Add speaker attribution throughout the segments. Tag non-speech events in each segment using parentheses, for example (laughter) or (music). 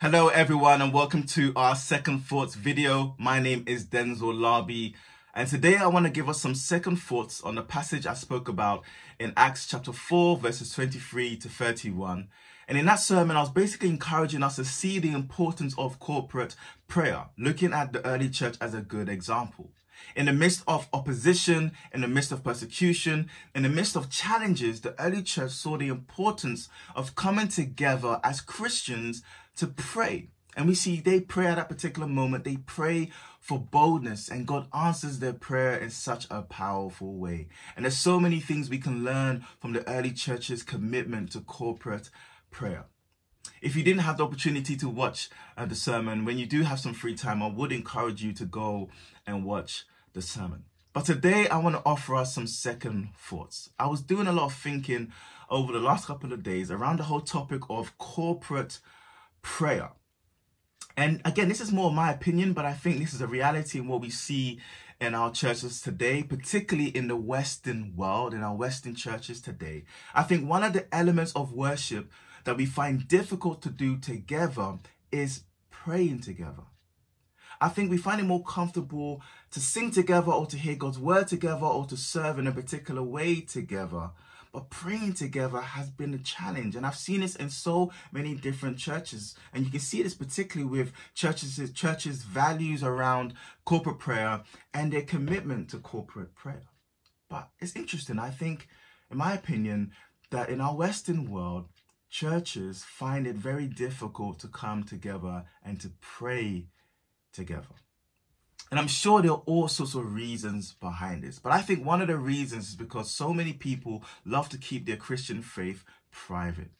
Speaker 1: Hello everyone and welcome to our second thoughts video. My name is Denzel Labi and today I want to give us some second thoughts on the passage I spoke about in Acts chapter 4 verses 23 to 31. And in that sermon I was basically encouraging us to see the importance of corporate prayer, looking at the early church as a good example. In the midst of opposition, in the midst of persecution, in the midst of challenges, the early church saw the importance of coming together as Christians to pray. And we see they pray at that particular moment. They pray for boldness, and God answers their prayer in such a powerful way. And there's so many things we can learn from the early church's commitment to corporate prayer. If you didn't have the opportunity to watch uh, the sermon, when you do have some free time, I would encourage you to go and watch the sermon. But today I want to offer us some second thoughts. I was doing a lot of thinking over the last couple of days around the whole topic of corporate prayer. And again, this is more my opinion, but I think this is a reality in what we see in our churches today, particularly in the Western world, in our Western churches today. I think one of the elements of worship that we find difficult to do together is praying together. I think we find it more comfortable to sing together or to hear God's word together or to serve in a particular way together. But praying together has been a challenge. And I've seen this in so many different churches. And you can see this particularly with churches, churches' values around corporate prayer and their commitment to corporate prayer. But it's interesting. I think, in my opinion, that in our Western world, churches find it very difficult to come together and to pray together. And I'm sure there are all sorts of reasons behind this. But I think one of the reasons is because so many people love to keep their Christian faith private.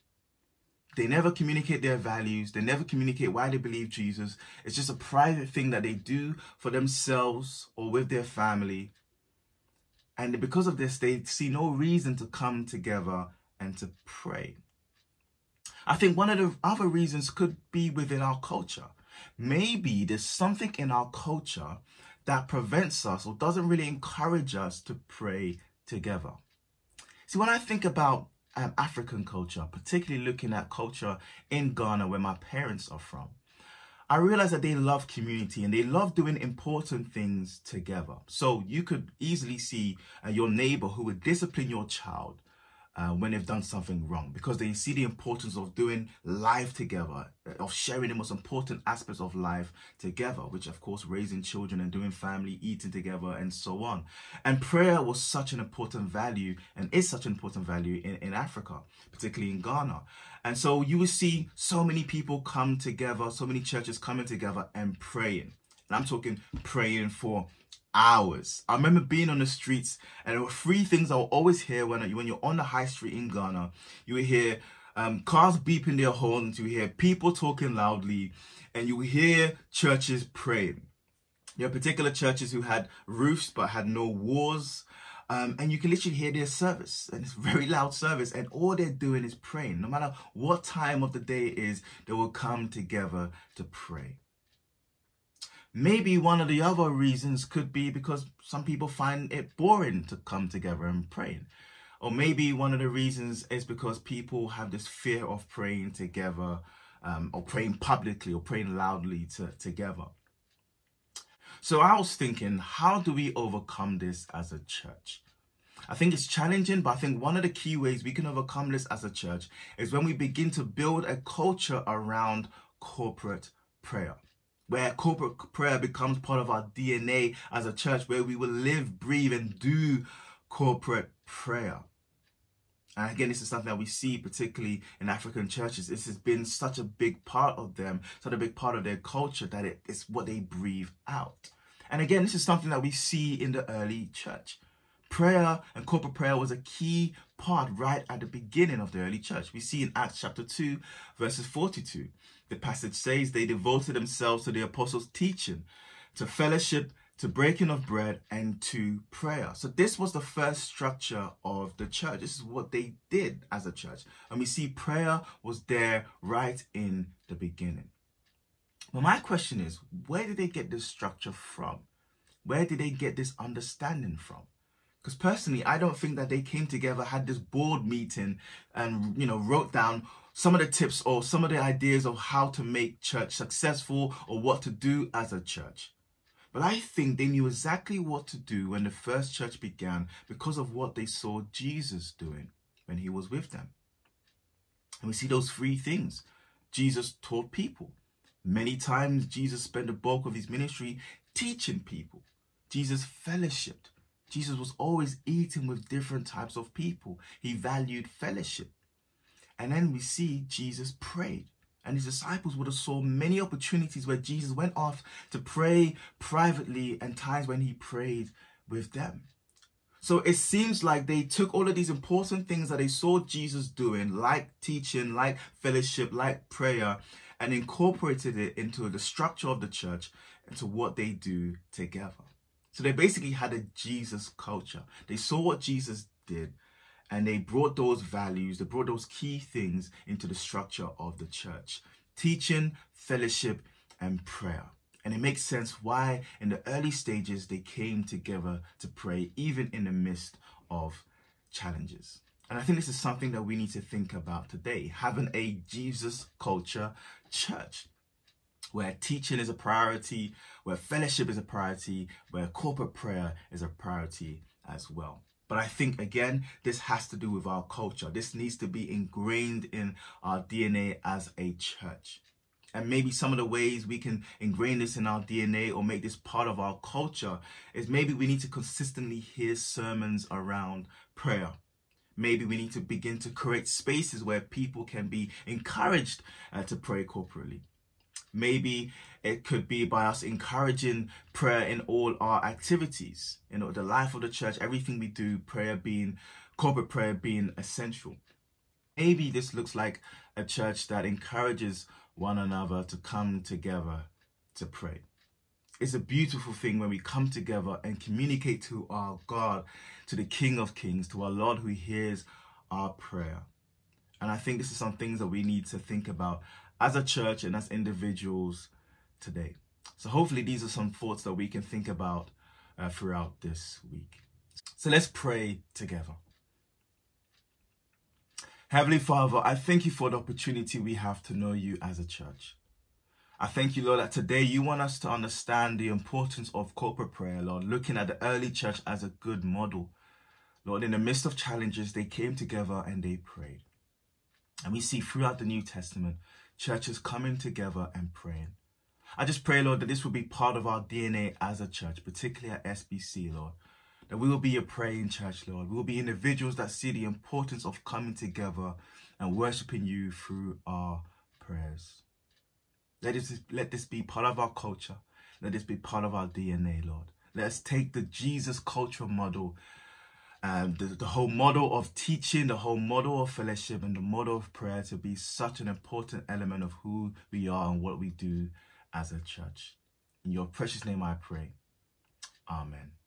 Speaker 1: They never communicate their values. They never communicate why they believe Jesus. It's just a private thing that they do for themselves or with their family. And because of this, they see no reason to come together and to pray. I think one of the other reasons could be within our culture. Maybe there's something in our culture that prevents us or doesn't really encourage us to pray together. See, when I think about um, African culture, particularly looking at culture in Ghana where my parents are from, I realize that they love community and they love doing important things together. So you could easily see uh, your neighbor who would discipline your child uh, when they've done something wrong because they see the importance of doing life together, uh, of sharing the most important aspects of life together, which of course raising children and doing family, eating together and so on. And prayer was such an important value and is such an important value in, in Africa, particularly in Ghana. And so you will see so many people come together, so many churches coming together and praying. And I'm talking praying for hours. I remember being on the streets, and there were three things I will always hear when when you're on the high street in Ghana. You hear um, cars beeping their horns. You hear people talking loudly, and you hear churches praying. There are particular churches who had roofs but had no walls. Um, and you can literally hear their service, and it's (laughs) very loud service, and all they're doing is praying. No matter what time of the day it is, they will come together to pray. Maybe one of the other reasons could be because some people find it boring to come together and pray. Or maybe one of the reasons is because people have this fear of praying together um, or praying publicly or praying loudly to, together. So I was thinking, how do we overcome this as a church? I think it's challenging, but I think one of the key ways we can overcome this as a church is when we begin to build a culture around corporate prayer where corporate prayer becomes part of our DNA as a church, where we will live, breathe, and do corporate prayer. And again, this is something that we see particularly in African churches. This has been such a big part of them, such a big part of their culture that it is what they breathe out. And again, this is something that we see in the early church. Prayer and corporate prayer was a key part right at the beginning of the early church. We see in Acts chapter 2, verses 42. The passage says they devoted themselves to the apostles' teaching, to fellowship, to breaking of bread, and to prayer. So this was the first structure of the church. This is what they did as a church. And we see prayer was there right in the beginning. Well, my question is, where did they get this structure from? Where did they get this understanding from? Because personally, I don't think that they came together, had this board meeting, and you know, wrote down some of the tips or some of the ideas of how to make church successful or what to do as a church. But I think they knew exactly what to do when the first church began because of what they saw Jesus doing when he was with them. And we see those three things. Jesus taught people. Many times Jesus spent the bulk of his ministry teaching people. Jesus fellowshipped. Jesus was always eating with different types of people. He valued fellowship. And then we see Jesus prayed. And his disciples would have saw many opportunities where Jesus went off to pray privately and times when he prayed with them. So it seems like they took all of these important things that they saw Jesus doing, like teaching, like fellowship, like prayer, and incorporated it into the structure of the church, into what they do together. So they basically had a Jesus culture. They saw what Jesus did and they brought those values, they brought those key things into the structure of the church teaching, fellowship, and prayer. And it makes sense why, in the early stages, they came together to pray, even in the midst of challenges. And I think this is something that we need to think about today having a Jesus culture church where teaching is a priority, where fellowship is a priority, where corporate prayer is a priority as well. But I think, again, this has to do with our culture. This needs to be ingrained in our DNA as a church. And maybe some of the ways we can ingrain this in our DNA or make this part of our culture is maybe we need to consistently hear sermons around prayer. Maybe we need to begin to create spaces where people can be encouraged uh, to pray corporately. Maybe it could be by us encouraging prayer in all our activities, you know, the life of the church, everything we do, prayer being, corporate prayer being essential. Maybe this looks like a church that encourages one another to come together to pray. It's a beautiful thing when we come together and communicate to our God, to the King of Kings, to our Lord who hears our prayer. And I think this is some things that we need to think about as a church and as individuals today. So hopefully these are some thoughts that we can think about uh, throughout this week. So let's pray together. Heavenly Father, I thank you for the opportunity we have to know you as a church. I thank you, Lord, that today you want us to understand the importance of corporate prayer, Lord, looking at the early church as a good model. Lord, in the midst of challenges, they came together and they prayed. And we see throughout the New Testament churches coming together and praying. I just pray, Lord, that this will be part of our DNA as a church, particularly at SBC, Lord. That we will be a praying church, Lord. We will be individuals that see the importance of coming together and worshiping you through our prayers. Let this, let this be part of our culture. Let this be part of our DNA, Lord. Let us take the Jesus culture model um, the, the whole model of teaching, the whole model of fellowship, and the model of prayer to be such an important element of who we are and what we do as a church. In your precious name I pray. Amen.